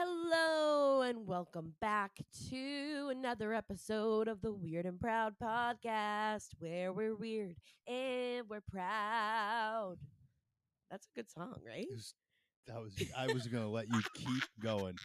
Hello and welcome back to another episode of the Weird and Proud podcast where we're weird and we're proud. That's a good song, right? It was- that was I was gonna let you keep going.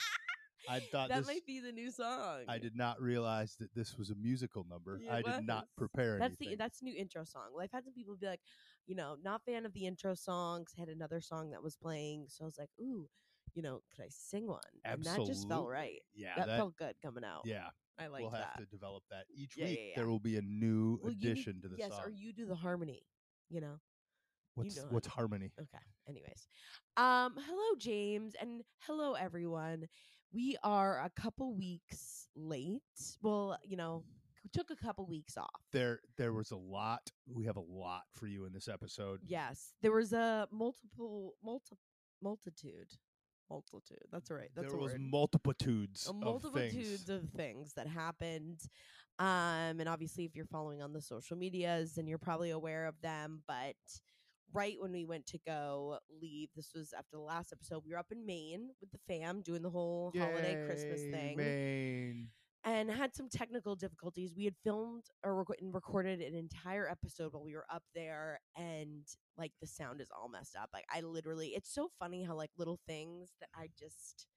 I thought that this. might be the new song. I did not realize that this was a musical number. Yeah, I it did not was. prepare That's anything. the that's the new intro song. Well, I've had some people be like, you know, not fan of the intro songs. Had another song that was playing, so I was like, ooh, you know, could I sing one? And that just felt right. Absolutely. Yeah, that, that, felt good coming out. yeah. I like that. we'll have to develop that each Yeah, week. yeah, There will be a new Well, you need- addition to the yes, song. or you do the harmony. You know. what's know what's harmony? Okay. Anyways, um, hello James and hello everyone. We are a couple weeks late. Well, you know, took a couple weeks off. There there was a lot. We have a lot for you in this episode. Yes, there was a multiple multi multitude multitude. That's right. That's there was word. multitudes a of multitudes things. of things that happened. Um, and obviously, if you're following on the social medias, then you're probably aware of them. But right when we went to go leave, this was after the last episode, we were up in Maine with the fam doing the whole holiday Christmas thing Maine. And had some technical difficulties. We had filmed or rec- recorded an entire episode while we were up there, and like the sound is all messed up. Like I literally, it's so funny how like little things that I just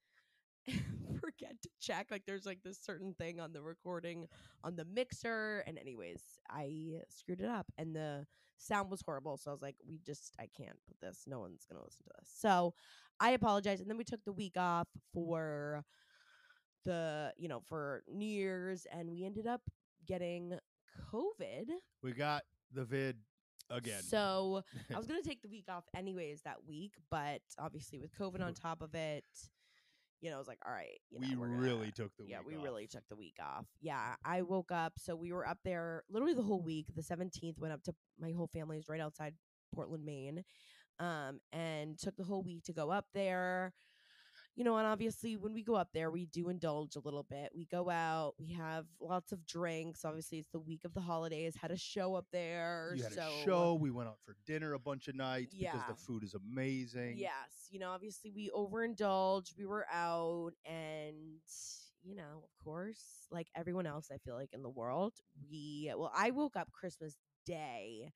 forget to check. Like there's like this certain thing on the recording on the mixer, and anyways, I screwed it up, and the sound was horrible. So I was like, we just, I can't put this. No one's gonna listen to this. So I apologize, and then we took the week off for the you know for New Year's, and we ended up getting COVID. We got the vid again. So I was gonna take the week off anyways that week, but obviously with COVID on top of it, you know, I was like, all right, you know, we gonna- really took the yeah, week we off. really took the week off. Yeah, I woke up. So we were up there literally the whole week. The 17th went up to my whole family is right outside Portland, Maine, um, and took the whole week to go up there. You know, and obviously when we go up there, we do indulge a little bit. We go out, we have lots of drinks. Obviously, it's the week of the holidays. Had a show up there. You had so a show. We went out for dinner a bunch of nights because the food is amazing. Yes, you know, obviously we overindulged. We were out, and you know, of course, like everyone else, I feel like in the world, we well, I woke up Christmas Day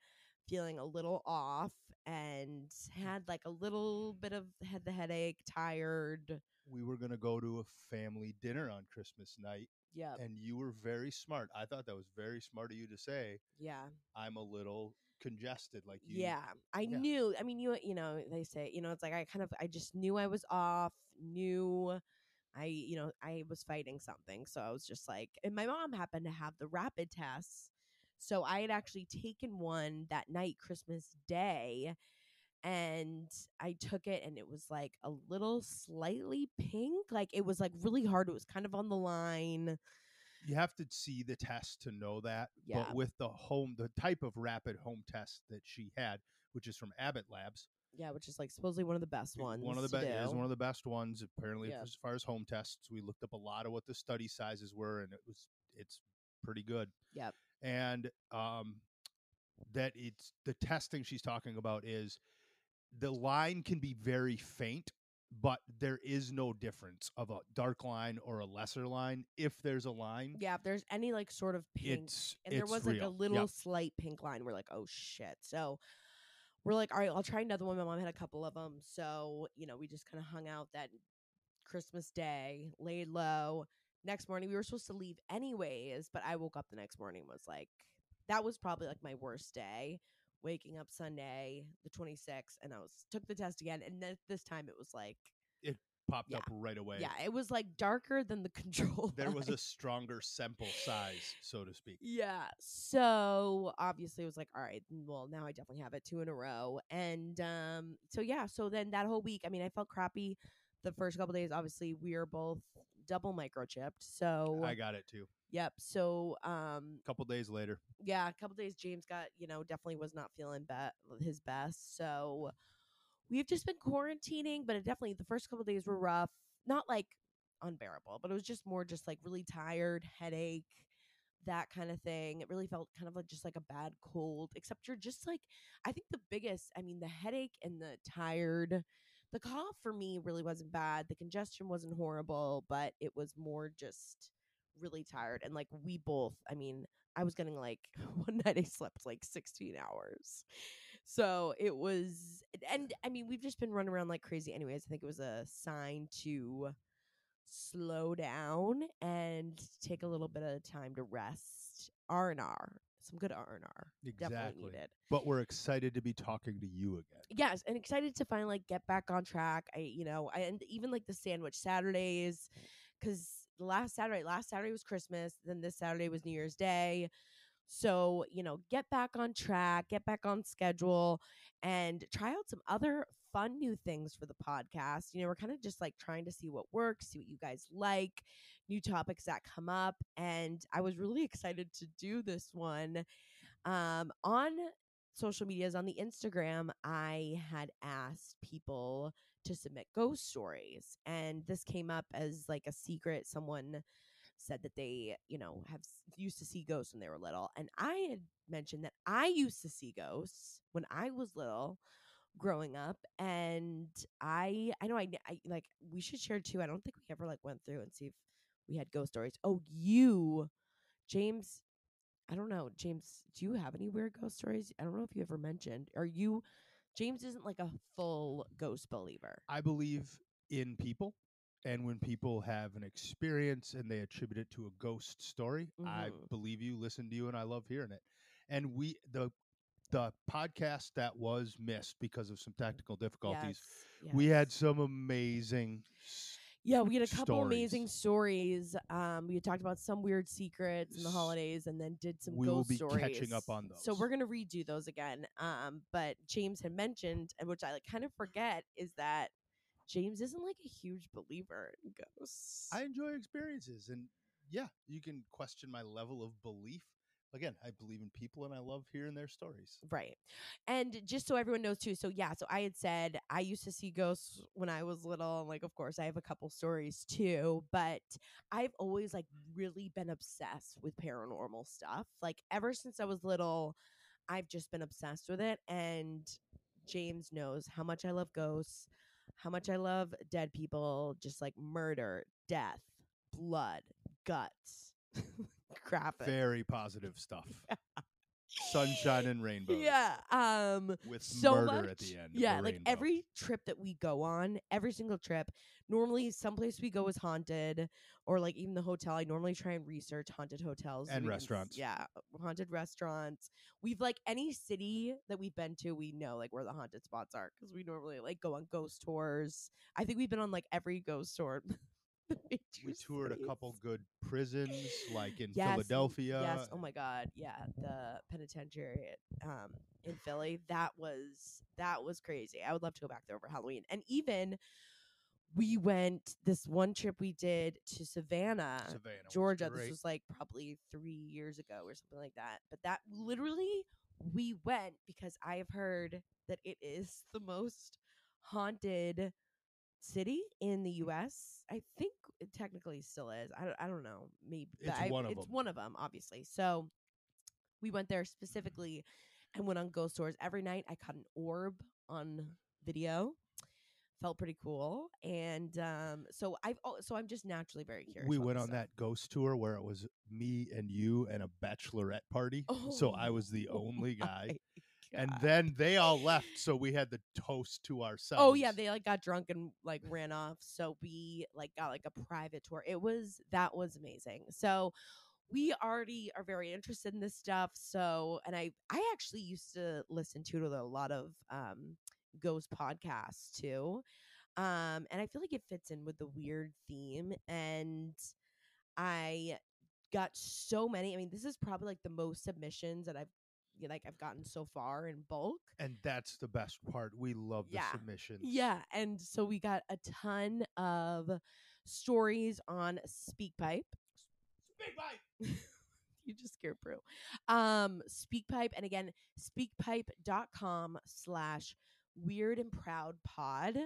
feeling a little off and mm. had like a little bit of had the headache, tired. We were gonna go to a family dinner on Christmas night, Yeah, and you were very smart. I thought that was very smart of you to say yeah, I'm a little congested. Like you, yeah. I yeah. knew. I mean, you you know, they say you know, it's like I kind of I just knew I was off. Knew. I, you know, I was fighting something. So I was just like, and my mom happened to have the rapid tests. So I had actually taken one that night, Christmas Day, and I took it and it was like a little slightly pink. Like it was like really hard. It was kind of on the line. you have to see the test to know that. Yeah. But with the home, the type of rapid home test that she had, which is from Abbott Labs, Yeah, which is like supposedly one of the best ones. One of the best is one of the best ones. Apparently, Yeah. as far as home tests, we looked up a lot of what the study sizes were, and it was it's pretty good. Yep. And um, that it's the testing she's talking about is the line can be very faint, but there is no difference of a dark line or a lesser line. If there's a line, Yeah, if there's any like sort of pink it's and there it's was like a little Yep. slight pink line. We're like, oh shit. So we're like, all right, I'll try another one. My mom had a couple of them, so you know, we just kind of hung out that Christmas Day, laid low. Next morning, we were supposed to leave anyways, but I woke up the next morning was like, that was probably like my worst day. Waking up Sunday, the 26th, and I was took the test again, and then this time it was like, it popped yeah. up right away. yeah, it was like darker than the control. There was a stronger sample size, so to speak. Yeah. So obviously it was like, all right, well, now I definitely have it two in a row. And um, so yeah, so then that whole week, I mean, I felt crappy the first couple days. Obviously, we are both double microchipped. So I got it too. yep. So um A couple days later. yeah, a couple days James got, you know, definitely was not feeling be- his best. So we've just been quarantining, but it definitely the first couple days were rough. Not like unbearable, but it was just more just like really tired, headache, that kind of thing. It really felt kind of like just like a bad cold, except you're just like I think the biggest, I mean, the headache and the tired the cough for me really wasn't bad. The congestion wasn't horrible, but it was more just really tired. And like we both, I mean, I was getting like one night I slept like 16 hours. So it was, and I mean, we've just been running around like crazy anyways. I think it was a sign to slow down and take a little bit of time to rest. R&R, some good R&R. Definitely Exactly. needed. But we're excited to be talking to you again. yes and excited to finally like get back on track i you know I, and even like the sandwich saturdays because last saturday last saturday was christmas then this saturday was new year's day so you know get back on track get back on schedule and try out some other fun new things for the podcast you know we're kind of just like trying to see what works see what you guys like new topics that come up and i was really excited to do this one um on social medias on the Instagram, I had asked people to submit ghost stories. And this came up as like a secret. Someone said that they, you know, have used to see ghosts when they were little. And I had mentioned that I used to see ghosts when I was little growing up and i i know I, I like we should share too i don't think we ever like went through and see if we had ghost stories oh you james I don't know, James. Do you have any weird ghost stories? I don't know if you ever mentioned. Are you? James isn't like a full ghost believer. I believe in people. And when people have an experience and they attribute it to a ghost story, I Mhm. believe you, listen to you, and I love hearing it. And we the the podcast that was missed because of some technical difficulties, Yes, we had some amazing yeah, we had a couple amazing stories. stories. Um, we had talked about some weird secrets in the holidays, and then did some we will ghost be stories. catching up on those. So we're gonna redo those again. Um, but James had mentioned, and which I like kind of forget, is that James isn't like a huge believer in ghosts. I enjoy experiences, and yeah, you can question my level of belief. Again, I believe in people, and I love hearing their stories. Right. And just so everyone knows too, so yeah, so I had said I used to see ghosts when I was little. and, Like, of course, I have a couple stories too, but I've always like really been obsessed with paranormal stuff. Like ever since I was little, I've just been obsessed with it. And James knows how much I love ghosts, how much I love dead people, just like murder, death, blood, guts, graphic. Very positive stuff. Sunshine and rainbows. Yeah. Um With so murder much. at the end. Yeah, the like rainbow. every trip that we go on, every single trip, normally someplace we go is haunted, or like even the hotel. I normally try and research haunted hotels so And we can restaurants. Yeah, haunted restaurants. We've like any city that we've been to, we know like where the haunted spots are because we normally like go on ghost tours. I think we've been on like every ghost tour. we toured a couple good prisons, like in Yes, Philadelphia. Yes. Oh my God. Yeah. The penitentiary at, um, in Philly. That was that was crazy. I would love to go back there over Halloween. And even we went this one trip we did to Savannah, Savannah, was Georgia. This was like probably three years ago or something like that. But that literally we went because I have heard that it is the most haunted city in the mm-hmm. U.S. I think it technically still is. I don't, I don't know. Maybe It's I- one of it's 'em. one of them, obviously. So we went there mm-hmm. specifically and went on ghost tours every night. I caught an orb on video. Felt pretty cool, and um, so I've al- so I'm just naturally very curious. we went on stuff. that ghost tour where it was me and you and a bachelorette party. so I oh was the Oh only guy. And then they all left, so we had the toast to ourselves. Oh yeah, they like got drunk and like ran off. So we like got like a private tour. It was that was amazing. So we already are very interested in this stuff. So and I I actually used to listen to a lot of um ghost podcasts too. Um and I feel like it fits in with the weird theme and I got so many. I mean, this is probably like the most submissions that I've like I've gotten so far in bulk. and that's the best part. We love the Yeah. submissions. Yeah, and so we got a ton of stories on SpeakPipe. Bite. you just scared Prue. Um, SpeakPipe, and again, speakpipe.com slash weird and proud pod.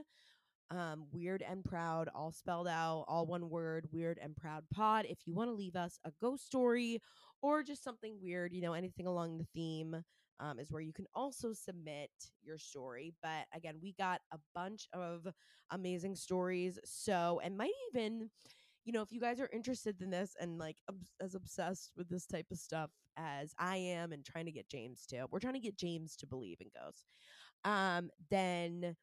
Um, weird and proud, all spelled out, all one word, weird and proud pod. If you want to leave us a ghost story or just something weird, you know, anything along the theme um, is where you can also submit your story. But again, we got a bunch of amazing stories. So, and might even, you know, if you guys are interested in this and like obs- as obsessed with this type of stuff as I am and trying to get James to, we're trying to get James to believe in ghosts. Um, then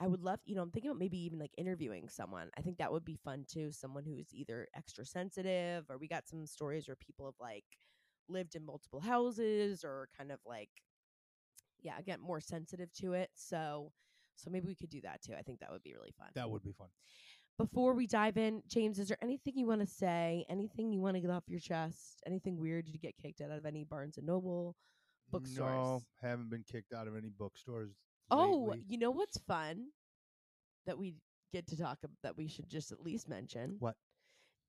I would love, you know, I'm thinking about maybe even like interviewing someone. I think that would be fun too. Someone who's either extra sensitive or we got some stories where people have like lived in multiple houses or kind of like, yeah, get more sensitive to it. So, so maybe we could do that too. I think that would be really fun. That would be fun. Before we dive in, James, is there anything you want to say? Anything you want to get off your chest? Anything weird? Did you get kicked out of any Barnes and Noble bookstores? No, haven't been kicked out of any bookstores. Oh, lately. you know what's fun that we get to talk about that we should just at least mention. What?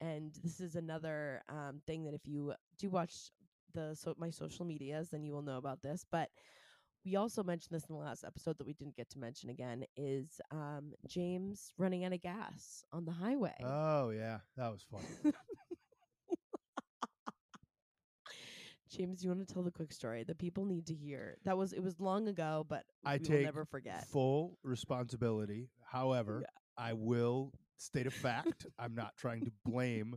And this is another um, thing that if you do watch the so my social medias, then you will know about this. But we also mentioned this in the last episode that we didn't get to mention again is um, James running out of gas on the highway. Oh yeah, that was fun. James, you want to tell the quick story? The people need to hear. That was it was long ago, but I take never forget. full responsibility. However, I will state a fact. I'm not trying to blame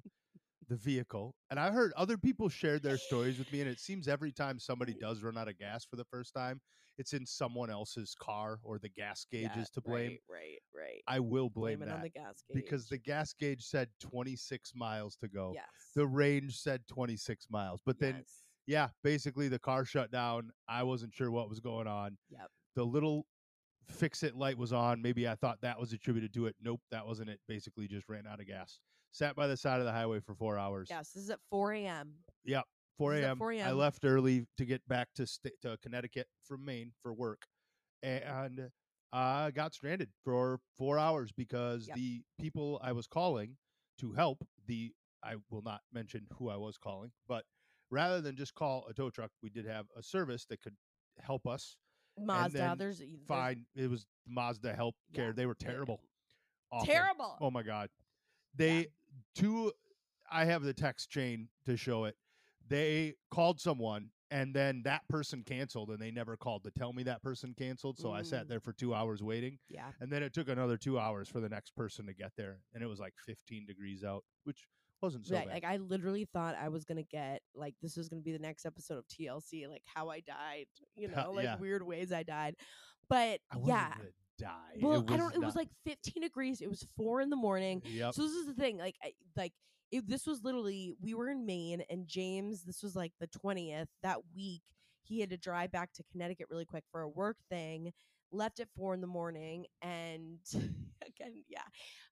the vehicle. And I heard other people shared their stories with me, and it seems every time somebody does run out of gas for the first time, it's in someone else's car or the gas gauge Yeah, is to blame. Right, right, right. I will blame, Blame it that on the gas gauge. because the gas gauge said 26 miles to go. yes. The range said 26 miles. But then, Yes. Yeah, basically the car shut down. I wasn't sure what was going on. Yep. The little fix it light was on. Maybe I thought that was attributed to it. Nope, that wasn't it. Basically just ran out of gas. Sat by the side of the highway for four hours. Yes, this is at 4 a.m. Yep. 4 This is at a.m. I left early to get back to sta- to Connecticut from Maine for work, and I got stranded for four hours because Yep. the people I was calling to help the I will not mention who I was calling, but rather than just call a tow truck, we did have a service that could help us Mazda. There's, there's find. It was Mazda Help Care. Yeah, They were terrible. Awful. terrible. Oh my god. They two I have the text chain to show it. They called someone and then that person canceled and they never called to tell me that person canceled. So I sat Mm. there for 2 hours waiting Yeah. and then it took another 2 hours for the next person to get there and it was like 15 degrees out, which wasn't so right. bad. Like I literally thought I was gonna get like this was gonna be the next episode of TLC, like how I died, you know, like yeah. weird ways I died. But I yeah. die. Well, I don't. It was like 15 degrees. It was four in the morning. Yep. So this is the thing. Like, I, like it, this was literally we were in Maine, and James. This was like the 20th that week. He had to drive back to Connecticut really quick for a work thing. Left at four in the morning, and again, yeah.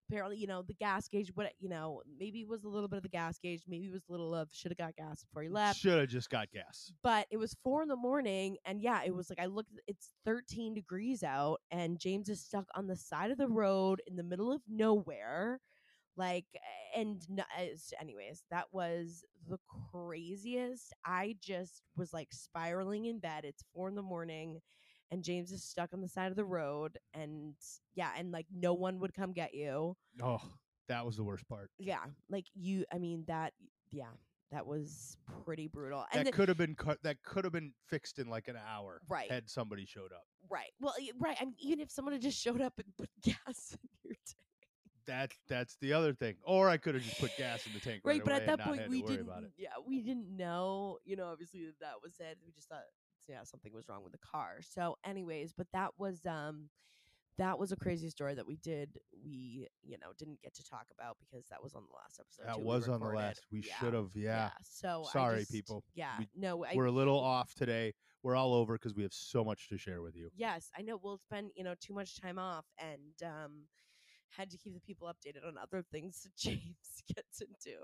Apparently, you know the gas gauge. What you know, maybe it was a little bit of the gas gauge. Maybe it was a little of should have got gas before he left Should have just got gas. but it was four in the morning and yeah it was like i looked it's 13 degrees out and james is stuck on the side of the road in the middle of nowhere like and no, anyways that was the craziest i just was like spiraling in bed it's four in the morning and james is stuck on the side of the road and yeah and like no one would come get you Oh, that was the worst part. yeah like you i mean that yeah that was pretty brutal and that then- could have been cut. That could have been fixed in like an hour, Right. Had somebody showed up. Right. Well, right. I mean, even if someone had just showed up and put gas in your tank. That that's the other thing. Or I could have just put gas in the tank. Right, Right, but at that point we didn't. Yeah, we didn't know. You know, obviously that that was it. We just thought, yeah, something was wrong with the car. So, anyways, but that was um, that was a crazy story that we did. We you know didn't get to talk about because that was on the last episode. That was on the last. We Yeah, should have. Yeah. So I Sorry, just- people. Yeah. We- no. I, We're a little off today. We're all over because we have so much to share with you. Yes, I know. We'll spend you know too much time off, and um, had to keep the people updated on other things that James gets into.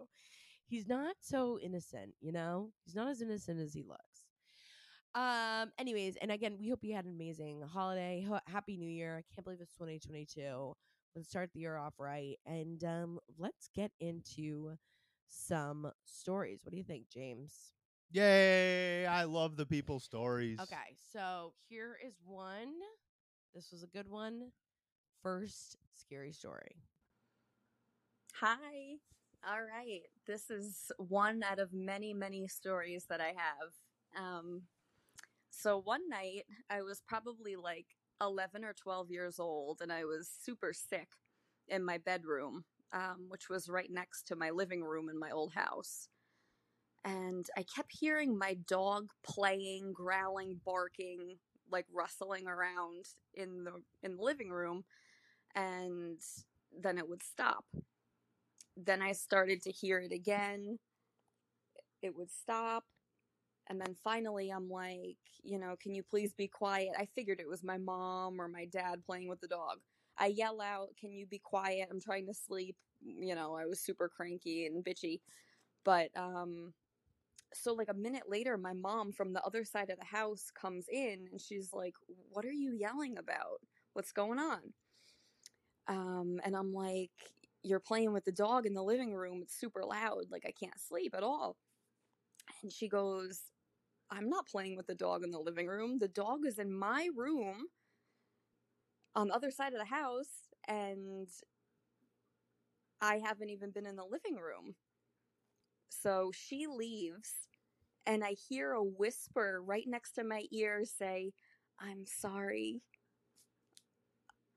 He's not so innocent, you know. He's not as innocent as he looks. Um. Anyways, and again, we hope you had an amazing holiday. Ho- Happy New Year! I can't believe it's 2022. Let's start the year off right, and um, let's get into some stories. What do you think, James? Yay! I love the people stories. Okay, so here is one. This was a good one. First scary story. Hi. All right. This is one out of many, many stories that I have. Um, So one night, I was probably like 11 or 12 years old, and I was super sick in my bedroom, um, which was right next to my living room in my old house. And I kept hearing my dog playing, growling, barking, like rustling around in the in the living room, and then it would stop. Then I started to hear it again. It would stop. And then finally, I'm like, you know, can you please be quiet? I figured it was my mom or my dad playing with the dog. I yell out, can you be quiet? I'm trying to sleep. You know, I was super cranky and bitchy. But, um, so like a minute later, my mom from the other side of the house comes in and she's like, what are you yelling about? What's going on? Um, and I'm like, you're playing with the dog in the living room. It's super loud. Like, I can't sleep at all. And she goes, I'm not playing with the dog in the living room. The dog is in my room on the other side of the house, and I haven't even been in the living room. So she leaves, and I hear a whisper right next to my ear say, I'm sorry.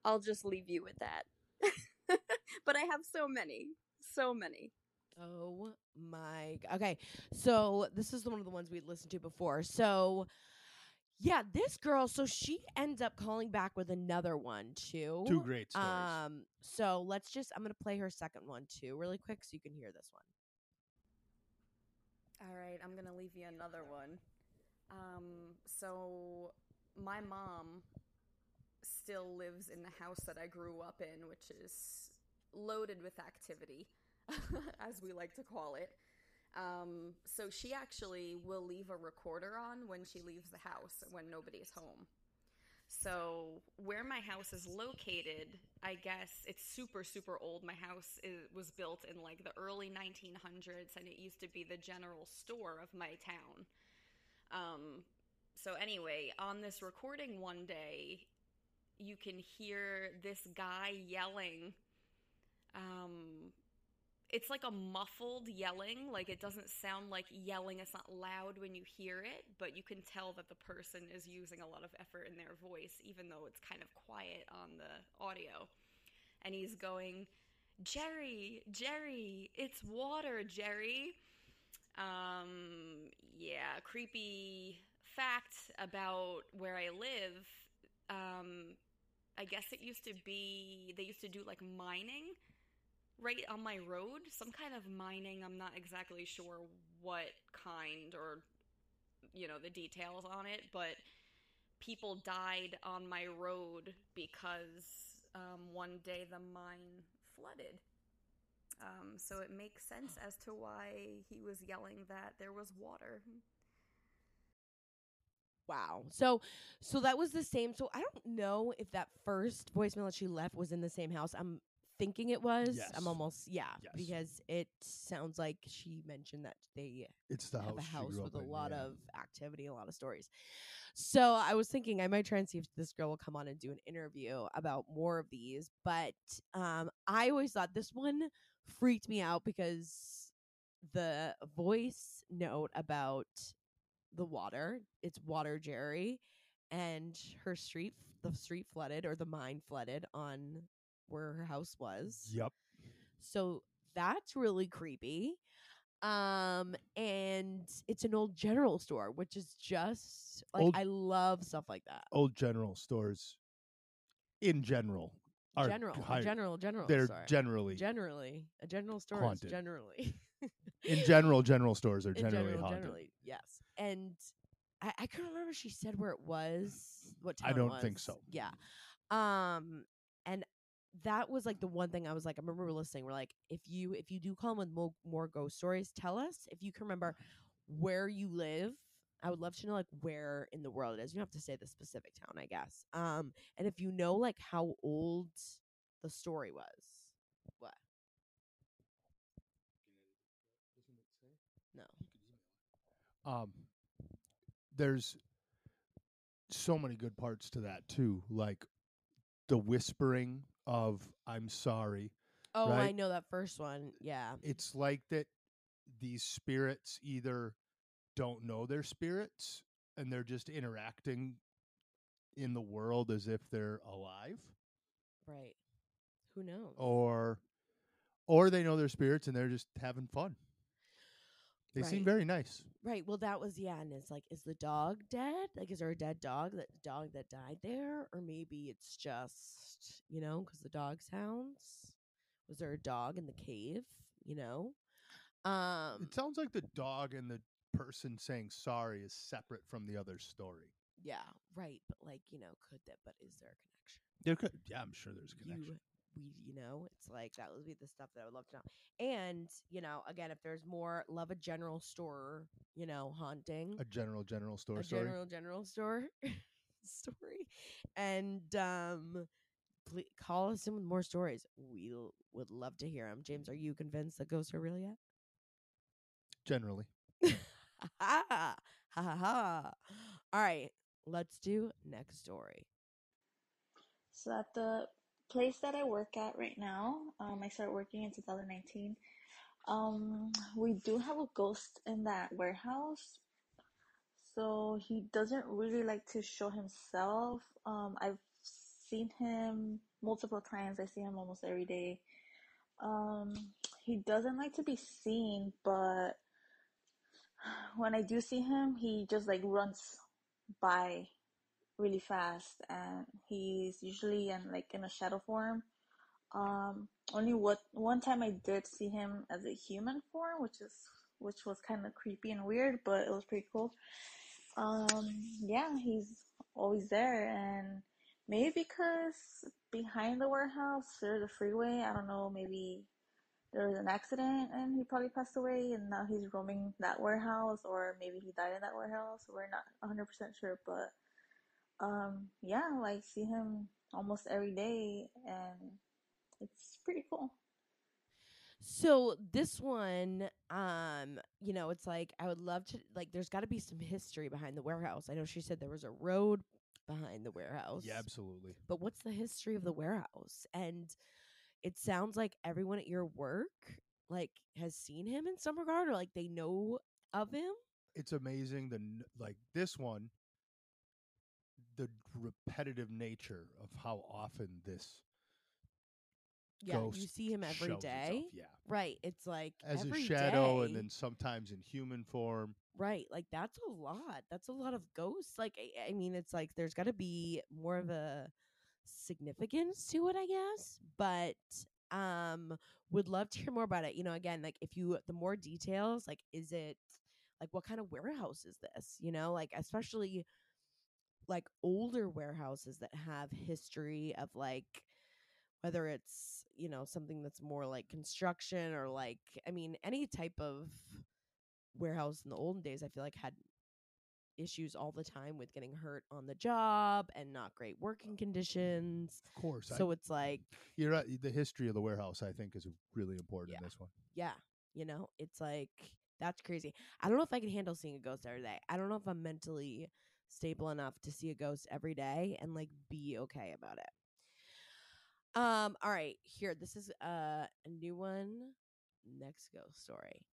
I'll just leave you with that. but I have so many, so many. Oh my. g- Okay. So this is one of the ones we listened to before. So yeah, this girl, so she ends up calling back with another one too. Two great stories. Um, so let's just I'm gonna play her second one too, really quick, so you can hear this one. All right, I'm gonna leave you another one. Um, so my mom still lives in the house that I grew up in, which is loaded with activity, as we like to call it. Um, so she actually will leave a recorder on when she leaves the house when nobody's home. So where my house is located, I guess it's super super old. My house is, was built in like the early 1900s, and it used to be the general store of my town. Um, so anyway, on this recording one day, you can hear this guy yelling. Um, it's like a muffled yelling, like it doesn't sound like yelling. It's not loud when you hear it, but you can tell that the person is using a lot of effort in their voice, even though it's kind of quiet on the audio. And he's going, Jerry, Jerry, it's water, Jerry. Um, yeah, creepy fact about where I live. Um, I guess it used to be, they used to do like mining right on my road. Some kind of mining. I'm not exactly sure what kind or, you know, the details on it, but people died on my road because um, one day the mine flooded. Um, so it makes sense as to why he was yelling that there was water. Wow. So so that was the same. So I don't know if that first voicemail that she left was in the same house. I'm thinking it was. Yes. I'm almost yeah, Yes. because it sounds like she mentioned that they it's the have house, a house with a in, lot yeah. of activity, a lot of stories. So I was thinking I might try and see if this girl will come on and do an interview about more of these. But um, I always thought this one freaked me out because the voice note about the water, it's water Jerry, and her street, the street flooded or the mine flooded on where her house was. Yep. So that's really creepy. Um, and it's an old general store, which is just like Old- I love stuff like that. Old general stores, in general, are general, high- general, general. They're generally, generally a general store haunted. is generally in general, general stores are in generally general, haunted. generally, yes. And I, I couldn't remember if she said where it was. What time I don't think so. Yeah. Um, and that was like the one thing I was like, I remember listening. We're like, if you if you do come with more, more ghost stories, tell us if you can remember where you live. I would love to know like where in the world it is. You don't have to say the specific town, I guess. Um, and if you know like how old the story was. What? No. um there's so many good parts to that too like the whispering of i'm sorry Oh, I know that first one. Yeah. it's like that these spirits either don't know they're spirits and they're just interacting in the world as if they're alive Right. Who knows? or or they know they're spirits and they're just having fun. They seem very nice. Right. Well, that was yeah, and it's like, is the dog dead? Like, is there a dead dog? That dog that died there, or maybe it's just you know because the dog sounds. Was there a dog in the cave? You know. Um. It sounds like the dog and the person saying sorry is separate from the other story. Yeah. Right. But like you know, could that? But is there a connection? There could, yeah, I'm sure there's a connection. You, we, you know, it's like that would be the stuff that I would love to know. And you know, again, if there's more, love a general store, you know, haunting. a general, general store a story. general general store story. And um please call us in with more stories. We would love to hear them james are you convinced that ghosts are real yet? Generally, ha ha ha ha ha all right let's do next story. So at the place that I work at right now, um, I started working in 2019. Um, we do have a ghost in that warehouse. So he doesn't really like to show himself. Um, I've seen him multiple times. I see him almost every day. Um, he doesn't like to be seen, but when I do see him, he just like runs by really fast and he's usually in like in a shadow form. Um only what one time i did see him as a human form which is which was kind of creepy and weird but it was pretty cool. Um yeah he's always there and maybe because behind the warehouse there's a freeway i don't know maybe there was an accident and he probably passed away and now he's roaming that warehouse or maybe he died in that warehouse. We're not 100% sure but um yeah like see him almost every day and it's pretty cool. So this one um you know it's like i would love to like there's got to be some history behind the warehouse. I know she said there was a road behind the warehouse yeah, absolutely. but what's the history of the warehouse? And it sounds like everyone at your work like has seen him in some regard or like they know of him? It's amazing the n- like this one, the repetitive nature of how often this yeah you see him every shows day itself. Yeah, right it's like as every a shadow, and day. then sometimes in human form. right like that's a lot that's a lot of ghosts like i, I mean it's like there's got to be more of a significance to it i guess but um would love to hear more about it you know again like if you the more details like is it like what kind of warehouse is this you know like especially like older warehouses that have history of like whether it's you know something that's more like construction or like i mean any type of warehouse in the olden days i feel like had issues all the time with getting hurt on the job and not great working oh, conditions Of course, I- so it's like you're right. The history of the warehouse, I think, is really important Yeah. in this one. yeah you know it's like that's crazy i don't know if i can handle seeing a ghost every day i don't know if i'm mentally stable enough to see a ghost every day and like be okay about it um all right here this is uh, a new one next ghost story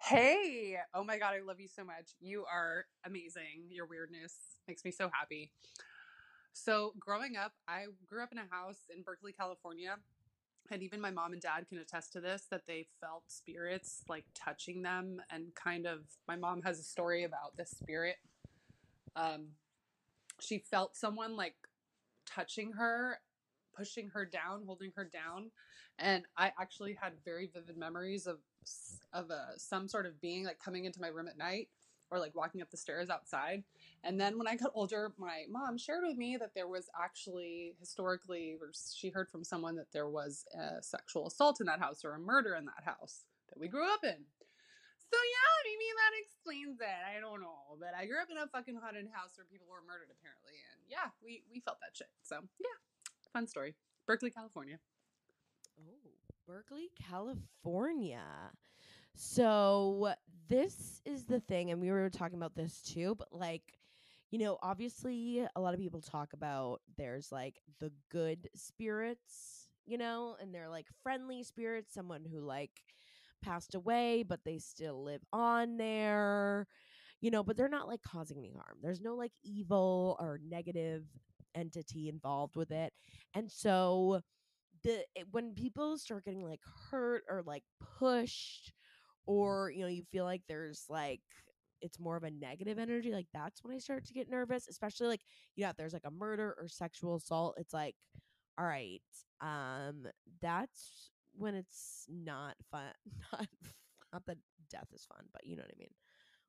Hey! Oh my god, I love you so much. You are amazing. Your weirdness makes me so happy. So, growing up, I grew up in a house in Berkeley, California, and even my mom and dad can attest to this that they felt spirits like touching them and kind of my mom has a story about this spirit. Um she felt someone like touching her, pushing her down, holding her down, and I actually had very vivid memories of of a some sort of being like coming into my room at night or like walking up the stairs outside. And then when I got older, my mom shared with me that there was actually historically, or she heard from someone that there was a sexual assault in that house or a murder in that house that we grew up in. So yeah, maybe that explains it. I don't know, but I grew up in a fucking haunted house where people were murdered apparently, and yeah, we we felt that shit. So yeah, fun story. Berkeley, California. Oh, Berkeley, California. So this is the thing, and we were talking about this too, but like, you know, obviously a lot of people talk about there's like the good spirits, you know, and they're like friendly spirits, someone who like passed away, but they still live on there. you know, but they're not like causing any harm. There's no like evil or negative entity involved with it. And so the when people start getting like hurt or like pushed or you know you feel like there's like it's more of a negative energy like that's when i start to get nervous especially like you know if there's like a murder or sexual assault it's like all right um that's when it's not fun not not that death is fun but you know what i mean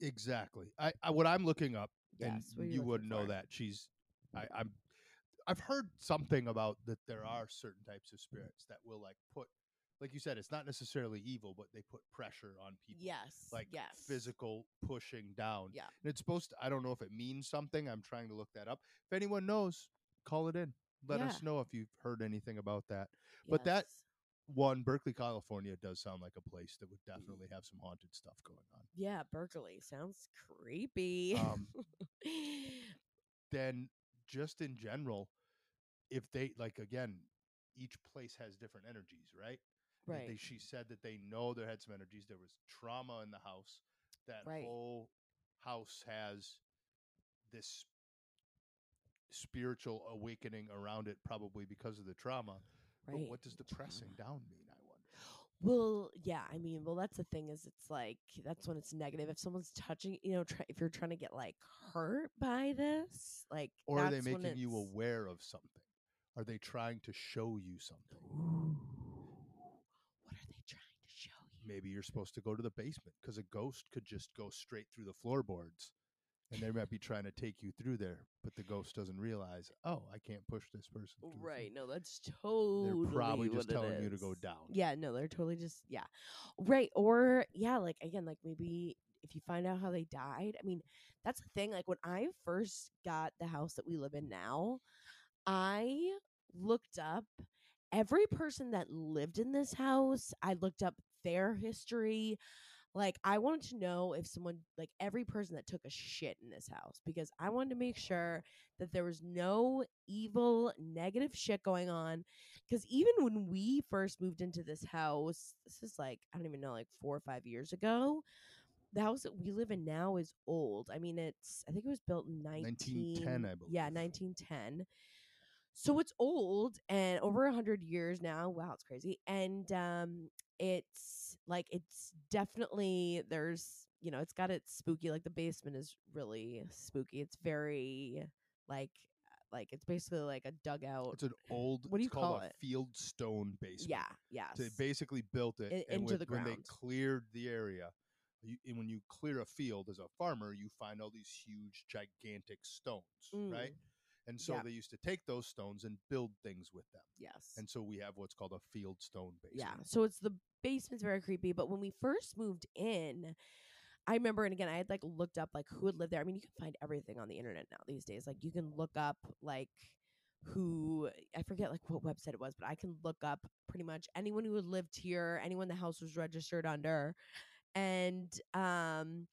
Exactly. I, I what I'm looking up, and Yes, you you wouldn't know that she's. I, I'm. I've heard something about that there are certain types of spirits that will like put, like you said, it's not necessarily evil, but they put pressure on people. yes Like yes physical pushing down. Yeah. And it's supposed to. I don't know if it means something. I'm trying to look that up. If anyone knows, call it in. Let us know if you've heard anything about that. but that- One, Berkeley, California does sound like a place that would definitely have some haunted stuff going on. yeah berkeley sounds creepy Um, then just in general, if they like again, each place has different energies, right? Right They, she said that they know there had some energies. There was trauma in the house. That Right. whole house has this spiritual awakening around it, probably because of the trauma. But right what does the depressing trauma. down mean? I wonder. Well, yeah, I mean, well, that's the thing is, it's like that's when it's negative. If someone's touching, you know, try, if you're trying to get like hurt by this, like, Or are they making you aware of something? Are they trying to show you something? Ooh, what are they trying to show you? Maybe you're supposed to go to the basement because a ghost could just go straight through the floorboards and they might be trying to take you through there but the ghost doesn't realize oh i can't push this person through. Right? No, that's totally. they're probably just telling you to go down Yeah, no, they're totally just yeah, right. Or yeah, like again, like maybe if you find out how they died. I mean, that's the thing. Like when I first got the house that we live in now, I looked up every person that lived in this house. I looked up their history. Like I wanted to know if someone like every person that took a shit in this house because I wanted to make sure that there was no evil negative shit going on because even when we first moved into this house this is like i don't even know like four or five years ago the house that we live in now is old i mean it's i think it was built in 19, 1910, I yeah 1910 so it's old and over a hundred years now. Wow it's crazy. And um it's like it's definitely there's you know it's got its spooky like the basement is really spooky. It's very like like it's basically like a dugout it's an old What do it's you called call a it? field stone basement. Yeah yes. they basically built it and into the ground. when they cleared the area you, and when you clear a field as a farmer you find all these huge gigantic stones right? Mm, and so yeah. they used to take those stones and build things with them. Yes. And so we have what's called a field stone basement yeah so it's the basement's very creepy but when we first moved in i remember and again i had like looked up like who had lived there. I mean you can find everything on the internet now these days. Like you can look up like who i forget like what website it was but i can look up pretty much anyone who had lived here anyone the house was registered under. And um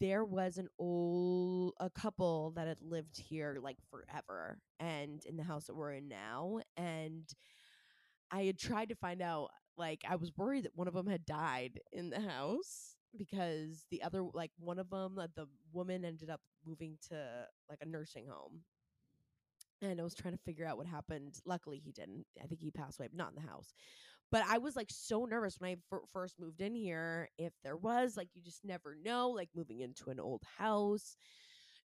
there was an old a couple that had lived here like forever and in the house that we're in now and I had tried to find out like I was worried that one of them had died in the house because the other like one of them uh, the woman ended up moving to like a nursing home and I was trying to figure out what happened. Luckily, he didn't. I think he passed away, but not in the house. But I was like so nervous when I first moved in here. If there was like, you just never know, like moving into an old house.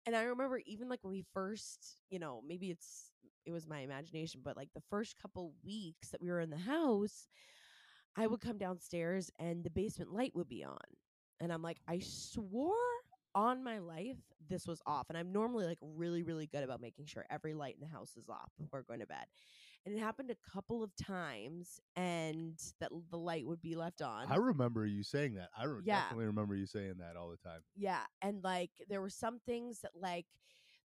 And I remember even like when we first, you know, maybe it's it was my imagination, but like the first couple weeks that we were in the house, I would come downstairs and the basement light would be on. And I'm like, I swore on my life this was off. And I'm normally like really, really good about making sure every light in the house is off before going to bed. And it happened a couple of times and that l- the light would be left on. I remember you saying that. I re- Yeah. definitely remember you saying that all the time. Yeah, and like there were some things that like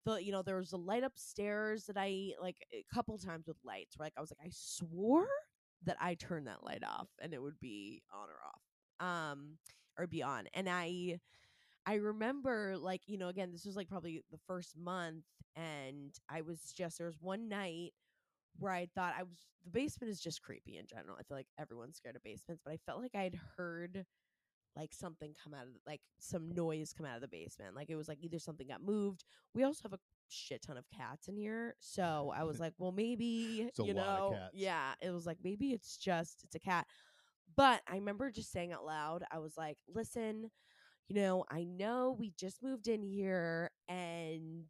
the you know there was a light upstairs that I like a couple times with lights. Where, like I was like I swore that I turned that light off and it would be on or off, um, or be on. And I I remember like you know again this was like probably the first month, and I was just there was one night where I thought I was the basement is just creepy in general. I feel like everyone's scared of basements, but I felt like I had heard like something come out of the, like some noise come out of the basement. Like it was like either something got moved. We also have a shit ton of cats in here, so I was like, well, maybe you know, yeah. It was like maybe it's just it's a cat. But I remember just saying out loud, I was like, listen, you know, I know we just moved in here and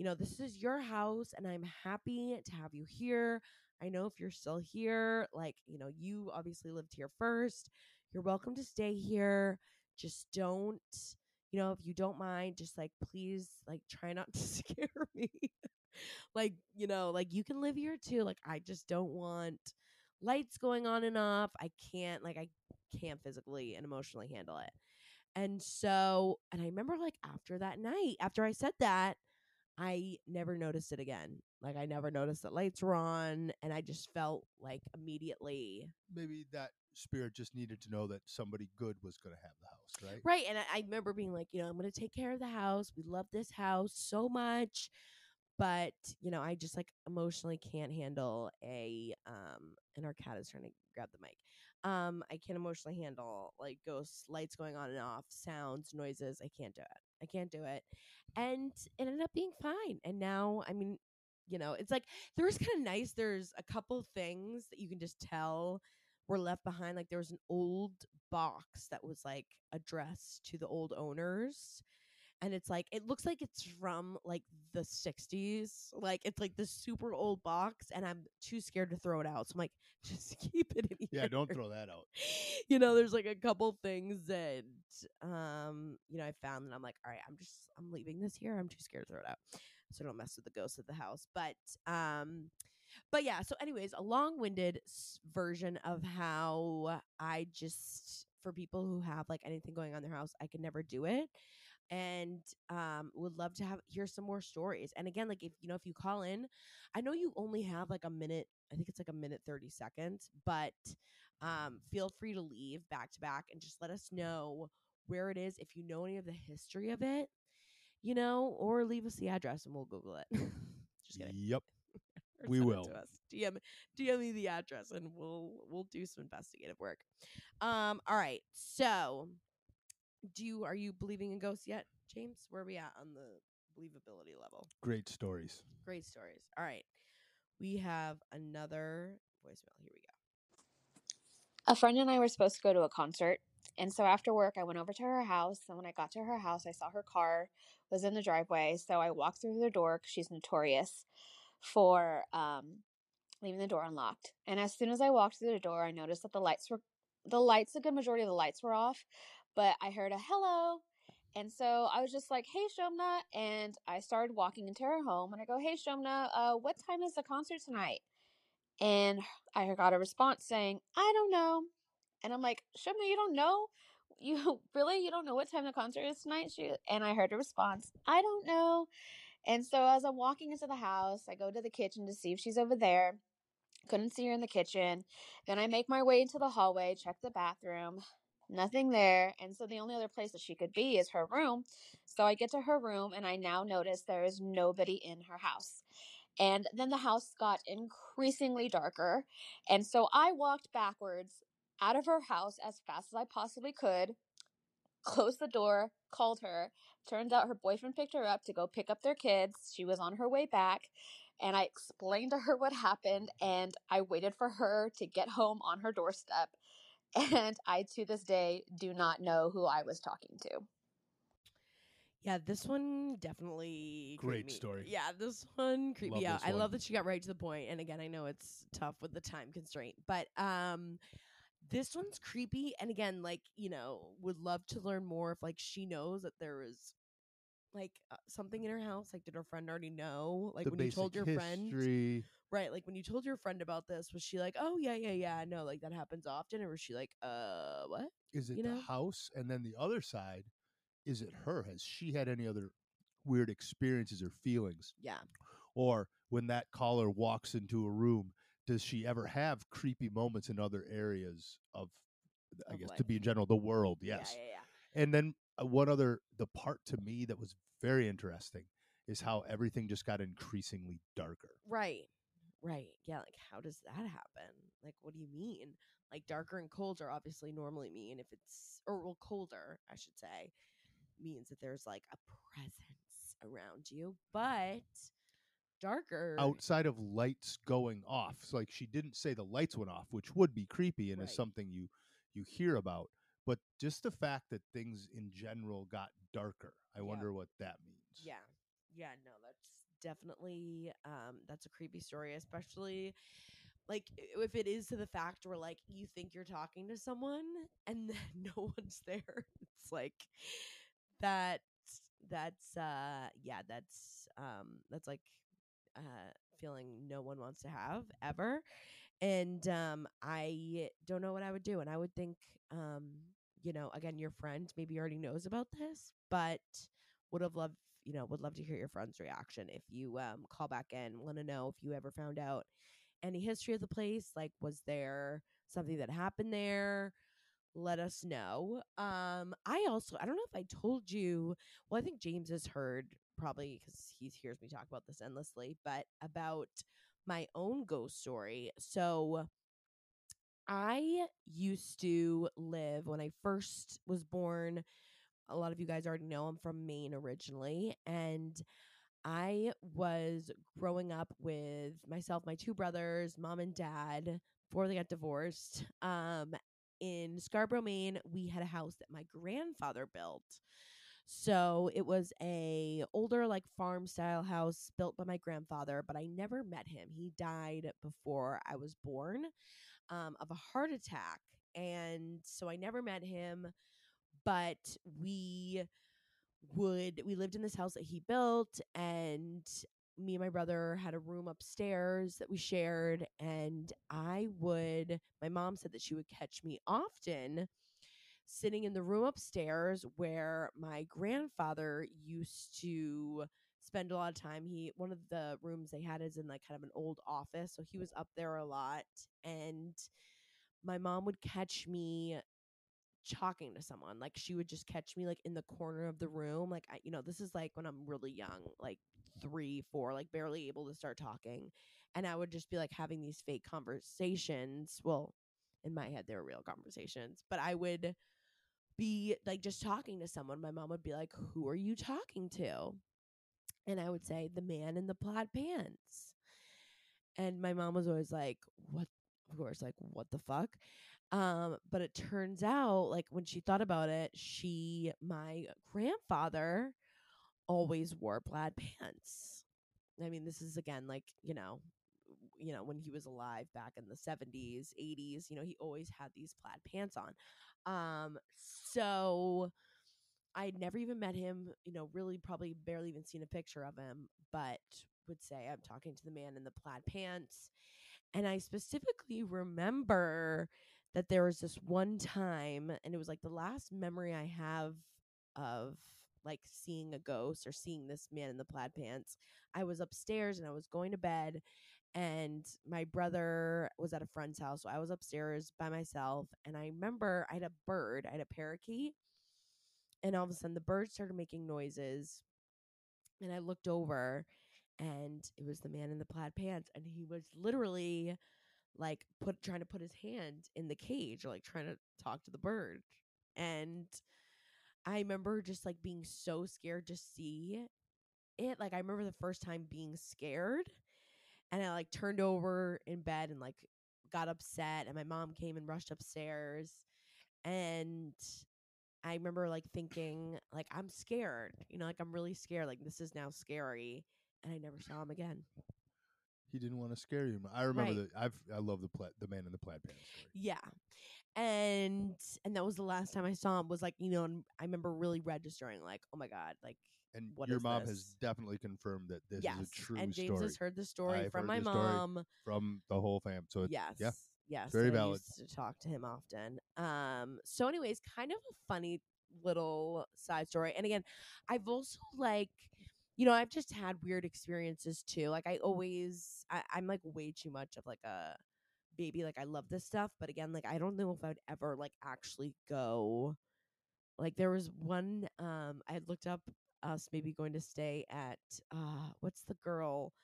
you know, this is your house and I'm happy to have you here. I know if you're still here, like, you know, you obviously lived here first. You're welcome to stay here. Just don't, you know, if you don't mind, just like please like try not to scare me. like, you know, like you can live here too. Like I just don't want lights going on and off. I can't like I can't physically and emotionally handle it. And so, and I remember like after that night, after I said that, I never noticed it again. Like I never noticed that lights were on and I just felt like immediately Maybe that spirit just needed to know that somebody good was going to have the house, right? Right. And I, I remember being like, you know, I'm going to take care of the house. We love this house so much. But, you know, I just like emotionally can't handle a, um, and our cat is trying to grab the mic. Um, I can't emotionally handle like ghosts, lights going on and off, sounds, noises. I can't do it. I can't do it. And it ended up being fine. And now, I mean, you know, it's like there was kind of nice. There's a couple things that you can just tell were left behind. Like there was an old box that was like addressed to the old owners. And it's like it looks like it's from like the 60s. Like it's like this super old box, and I'm too scared to throw it out. So I'm like, just keep it in Yeah, don't throw that out. you know, there's like a couple things that um, you know, I found that I'm like, all right, I'm just I'm leaving this here. I'm too scared to throw it out. So don't mess with the ghosts of the house. But um but yeah, so anyways, a long-winded version of how I just for people who have like anything going on in their house, I could never do it. And um would love to have hear some more stories. And again, like if you know if you call in, I know you only have like a minute, I think it's like a minute 30 seconds, but um, feel free to leave back to back and just let us know where it is if you know any of the history of it, you know, or leave us the address and we'll Google it. just kidding. Yep. We will. DM DM me the address and we'll we'll do some investigative work. Um, all right. So do you are you believing in ghosts yet, James? Where are we at on the believability level? Great stories. Great stories. All right. We have another voicemail. Here we go. a friend and I were supposed to go to a concert. And so after work, I went over to her house. And when I got to her house, I saw her car was in the driveway. So I walked through the door because she's notorious for um, leaving the door unlocked. And as soon as I walked through the door, I noticed that the lights were the lights, a good majority of the lights were off. But I heard a hello. And so I was just like, hey, Shomna. And I started walking into her home. And I go, hey, Shomna, uh, what time is the concert tonight? And I got a response saying, I don't know. And I'm like, Shomna, you don't know? You really you don't know what time the concert is tonight? She and I heard a response, I don't know. And so as I'm walking into the house, I go to the kitchen to see if she's over there. Couldn't see her in the kitchen. Then I make my way into the hallway, check the bathroom. Nothing there. And so the only other place that she could be is her room. So I get to her room and I now notice there is nobody in her house. And then the house got increasingly darker. And so I walked backwards out of her house as fast as I possibly could, closed the door, called her. Turns out her boyfriend picked her up to go pick up their kids. She was on her way back. And I explained to her what happened. And I waited for her to get home on her doorstep. And I, to this day, do not know who I was talking to. Yeah, this one definitely Great me- story. Yeah, this one creeped Love me out. I love that she got right to the point. And again, I know it's tough with the time constraint, but um, this one's creepy. And again, like you know, would love to learn more if like she knows that there was like uh, something in her house. Like, did her friend already know? Like the when you told your friend, history. Right? Like when you told your friend about this, was she like, "Oh yeah, yeah, yeah, no, like that happens often," or was she like, "Uh, what? Is it you the know? house? And then the other side, is it her? Has she had any other weird experiences or feelings? Yeah, Or when that caller walks into a room, does she ever have creepy moments in other areas of, I Of guess, life. to be in general, the world? Yes. yeah, yeah, yeah. And then uh, one other, the part to me that was very interesting is how everything just got increasingly darker. Right. Right. Yeah, like how does that happen? Like what do you mean? Like darker and colder obviously normally mean if it's or well colder, I should say, means that there's like a presence around you. But darker outside of lights going off. So like she didn't say the lights went off, which would be creepy and Right. is something you you hear about. But just the fact that things in general got darker, I Yep. wonder what that means. Yeah. Yeah, no, that's definitely um that's a creepy story, especially like if it is to the fact where like you think you're talking to someone and then no one's there. It's like that that's uh yeah, that's um that's like uh feeling no one wants to have ever. And um I don't know what I would do and I would think um you know, again your friend maybe already knows about this, but would have loved you know would love to hear your friend's reaction if you um call back in want to know if you ever found out any history of the place like was there something that happened there? Let us know. Um i also i don't know if i told you well i think james has heard probably because he hears me talk about this endlessly but about my own ghost story. So i used to live when i first was born a lot of you guys already know I'm from Maine originally, and I was growing up with myself, my two brothers, mom and dad before they got divorced. Um, in Scarborough, Maine, we had a house that my grandfather built. So it was a older like farm style house built by my grandfather, but I never met him. He died before I was born um, of a heart attack, and so I never met him but we would we lived in this house that he built and me and my brother had a room upstairs that we shared and i would my mom said that she would catch me often sitting in the room upstairs where my grandfather used to spend a lot of time. He one of the rooms they had is in like kind of an old office so he was up there a lot and my mom would catch me talking to someone like she would just catch me like in the corner of the room like I, you know this is like when i'm really young like three four like barely able to start talking and i would just be like having these fake conversations well in my head they were real conversations but i would be like just talking to someone my mom would be like who are you talking to? And i would say the man in the plaid pants. And my mom was always like what? Of course like what the fuck um but it turns out like when she thought about it she my grandfather always wore plaid pants. I mean this is again like you know you know when he was alive back in the 70s 80s you know he always had these plaid pants on. Um so i'd never even met him you know really probably barely even seen a picture of him but would say i'm talking to the man in the plaid pants. And i specifically remember that there was this one time and it was like the last memory i have of like seeing a ghost or seeing this man in the plaid pants i was upstairs and i was going to bed and my brother was at a friend's house so i was upstairs by myself and i remember i had a bird i had a parakeet and all of a sudden the bird started making noises and i looked over and it was the man in the plaid pants and he was literally like put trying to put his hand in the cage or like trying to talk to the bird. And i remember just like being so scared to see it. Like i remember the first time being scared and i like turned over in bed and like got upset and my mom came and rushed upstairs. And i remember like thinking like i'm scared you know like i'm really scared like this is now scary and i never saw him again He didn't want to scare you. I remember Right. that. I've I love the pla- the man in the plaid pants story. Yeah. And and that was the last time I saw him was like, you know, and I remember really registering like, oh my God, like And What your mom this? has definitely confirmed that this yes. is a true and James story has heard the story I've from my mom. from the whole fam. So it's, yes. yeah, Yes. very and I valid. used to talk to him often. Um, so anyways, kind of a funny little side story. And again, I've also like you know, I've just had weird experiences too. Like I always I, I'm like way too much of like a baby. Like I love this stuff, but again, like I don't know if I'd ever like actually go like there was one um I had looked up us maybe going to stay at uh what's the girl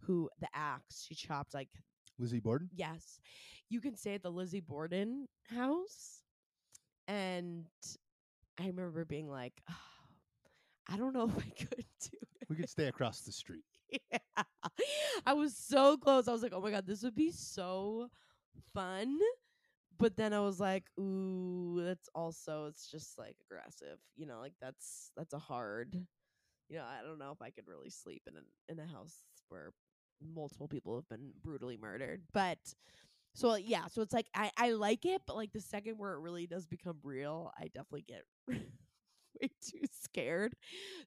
who the axe she chopped like Lizzie Borden. Yes. You can stay at the Lizzie Borden house. And I remember being like, oh, I don't know if I could do it. We could stay across the street. yeah. I was so close. I was like, oh my God, this would be so fun. But then I was like, ooh, that's also it's just like aggressive. You know, like that's that's a hard you know, I don't know if I could really sleep in a in a house where multiple people have been brutally murdered. But so yeah, so it's like I I like it, but like the second where it really does become real, I definitely get way too scared.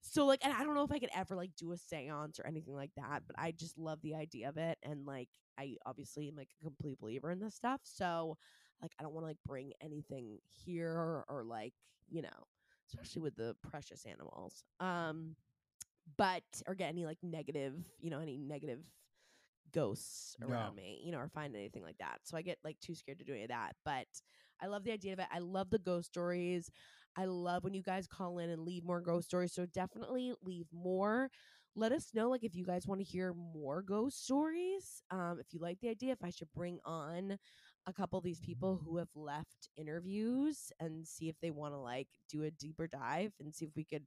So like, and I don't know if I could ever like do a séance or anything like that, but I just love the idea of it, and like I obviously am like a complete believer in this stuff. So like, I don't want to like bring anything here or, or like you know, especially with the precious animals. Um, but or get any like negative, you know, any negative ghosts around No. me, you know, or find anything like that. So I get like too scared to do any of that. But I love the idea of it. I love the ghost stories. I love when you guys call in and leave more ghost stories. So definitely leave more. Let us know like if you guys want to hear more ghost stories. Um, if you like the idea, if I should bring on a couple of these people who have left interviews and see if they want to like do a deeper dive and see if we could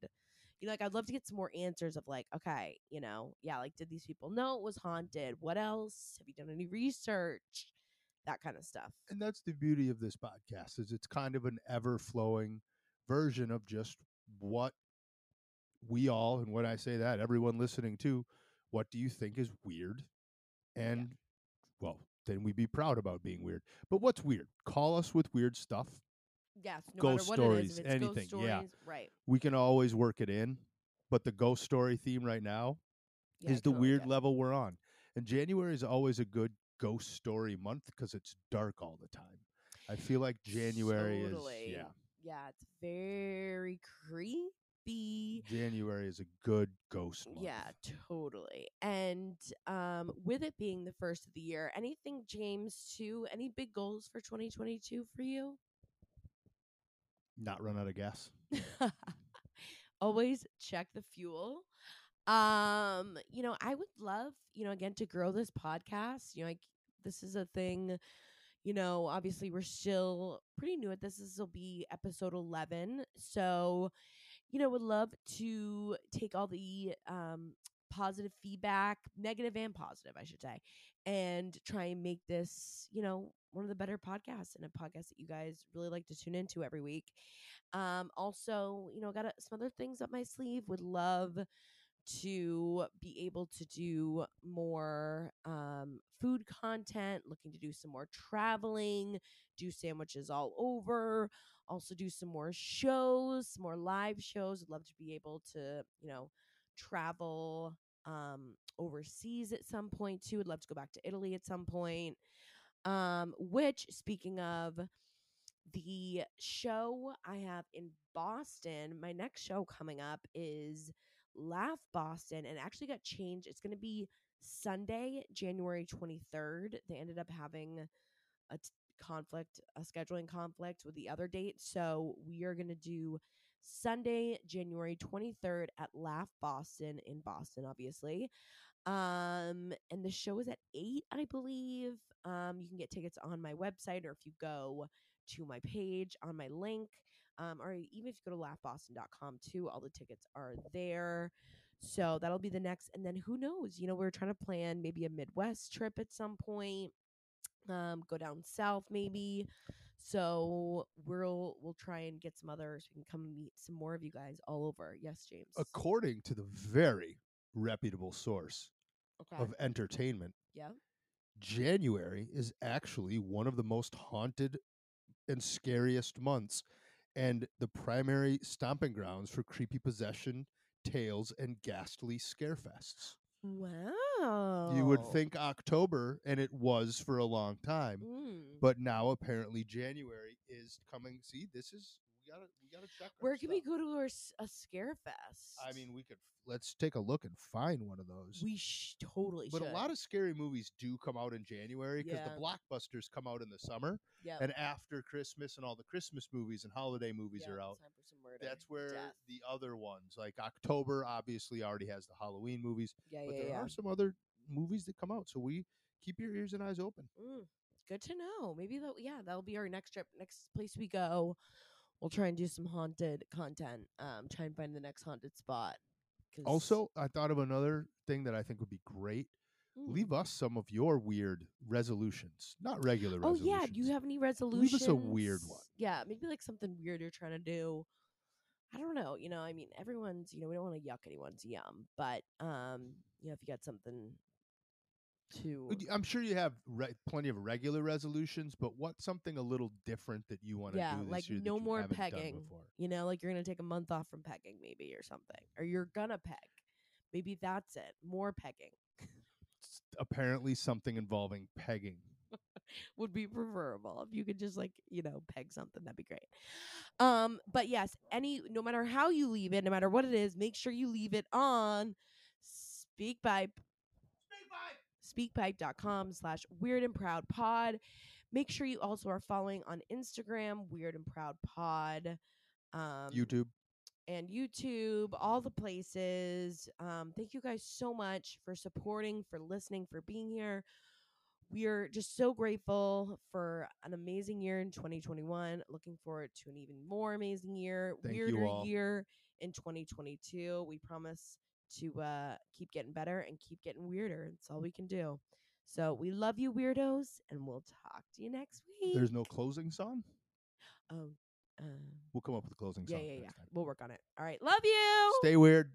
you know, like I'd love to get some more answers of like, okay, you know, yeah, like did these people know it was haunted? What else? Have you done any research? That kind of stuff. and that's the beauty of this podcast is it's kind of an ever flowing version of just what we all and when i say that everyone listening to what do you think is weird? And well then we be proud about being weird. But what's weird? Call us with weird stuff. Yes, no Ghost matter what it is, stories, anything, yeah. right. we can always work it in but the ghost story theme right now Yeah, is the totally weird level we're on. And january is always a good ghost story month because it's dark all the time i feel like january Totally. is yeah Yeah, it's very creepy. January is a good ghost month. Yeah, totally. And um with it being the first of the year, anything James too, any big goals for 2022 for you? Not run out of gas. Always check the fuel. Um, you know, I would love, you know, again to grow this podcast. You know, like this is a thing, you know, obviously we're still pretty new at this. This will be episode 11. So, you know, would love to take all the um positive feedback, negative and positive, I should say, and try and make this, you know, one of the better podcasts and a podcast that you guys really like to tune into every week. Um, also, you know, got a, some other things up my sleeve. Would love to be able to do more um, food content, looking to do some more traveling, do sandwiches all over, also do some more shows, some more live shows. Would love to be able to, you know, travel um, overseas at some point too. Would love to go back to Italy at some point. Um, which, speaking of, the show I have in Boston, my next show coming up is Laugh Boston, and actually got changed. It's going to be Sunday, January 23rd. They ended up having a t- conflict, a scheduling conflict with the other date. So we are going to do Sunday, January 23rd at Laugh Boston in Boston, obviously. Um, and the show is at 8, I believe. Um, you can get tickets on my website or if you go to my page on my link. Um, or even if you go to laughboston.com too, all the tickets are there. So that'll be the next. And then who knows? You know, we're trying to plan maybe a Midwest trip at some point. Um, go down south maybe. So we'll we'll try and get some others. We can come meet some more of you guys all over. Yes, James. According to the very reputable source Okay. of entertainment, yeah. January is actually one of the most haunted and scariest months and the primary stomping grounds for creepy possession, tales, and ghastly scarefests. Wow. You would think October, and it was for a long time. Mm. But now apparently January is coming. See, this is we gotta we gotta check. Where can we go to a scare fest? I mean, we could let's take a look and find one of those. we sh- totally but should. a lot of scary movies do come out in January because Yeah. the blockbusters come out in the summer, Yep. and after Christmas and all the Christmas movies and holiday movies Yeah, are out. time for some murder, That's where death. the other ones, like October, obviously already has the Halloween movies, Yeah, but yeah, there yeah. are some other movies that come out. So we keep your ears and eyes open. Mm, good to know. Maybe that yeah, that'll be our next trip. Next place we go, we'll try and do some haunted content. Um, try and find the next haunted spot. Also, I thought of another thing that I think would be great. Mm. Leave us some of your weird resolutions, not regular Oh resolutions. yeah, do you have any resolutions? Leave us a weird one. Yeah, maybe like something weird you're trying to do. I don't know. You know, I mean, everyone's. You know, we don't want to yuck anyone's yum, but um, you know, if you got something to I'm sure you have re- plenty of regular resolutions, but what's something a little different that you want to Yeah, do this like year that no you more pegging. before? you know, like you're gonna take a month off from pegging, maybe or something, or you're gonna peg. Maybe that's it. More pegging Apparently, something involving pegging. would be preferable if you could just like you know peg something. That'd be great. Um, but yes, any no matter how you leave it, no matter what it is, make sure you leave it on SpeakPipe. Speakpipe.com slash weird and proud pod. Make sure you also are following on Instagram, weird and proud pod. Um, YouTube. and YouTube, all the places. Um, thank you guys so much for supporting, for listening, for being here. We are just so grateful for an amazing year in 2021. Looking forward to an even more amazing year, Thank weirder year in 2022. We promise to uh, keep getting better and keep getting weirder. That's all we can do. So we love you, weirdos, and we'll talk to you next week. There's no closing song. oh, uh, We'll come up with a closing yeah, song. yeah, yeah. time. We'll work on it. All right, love you. Stay weird.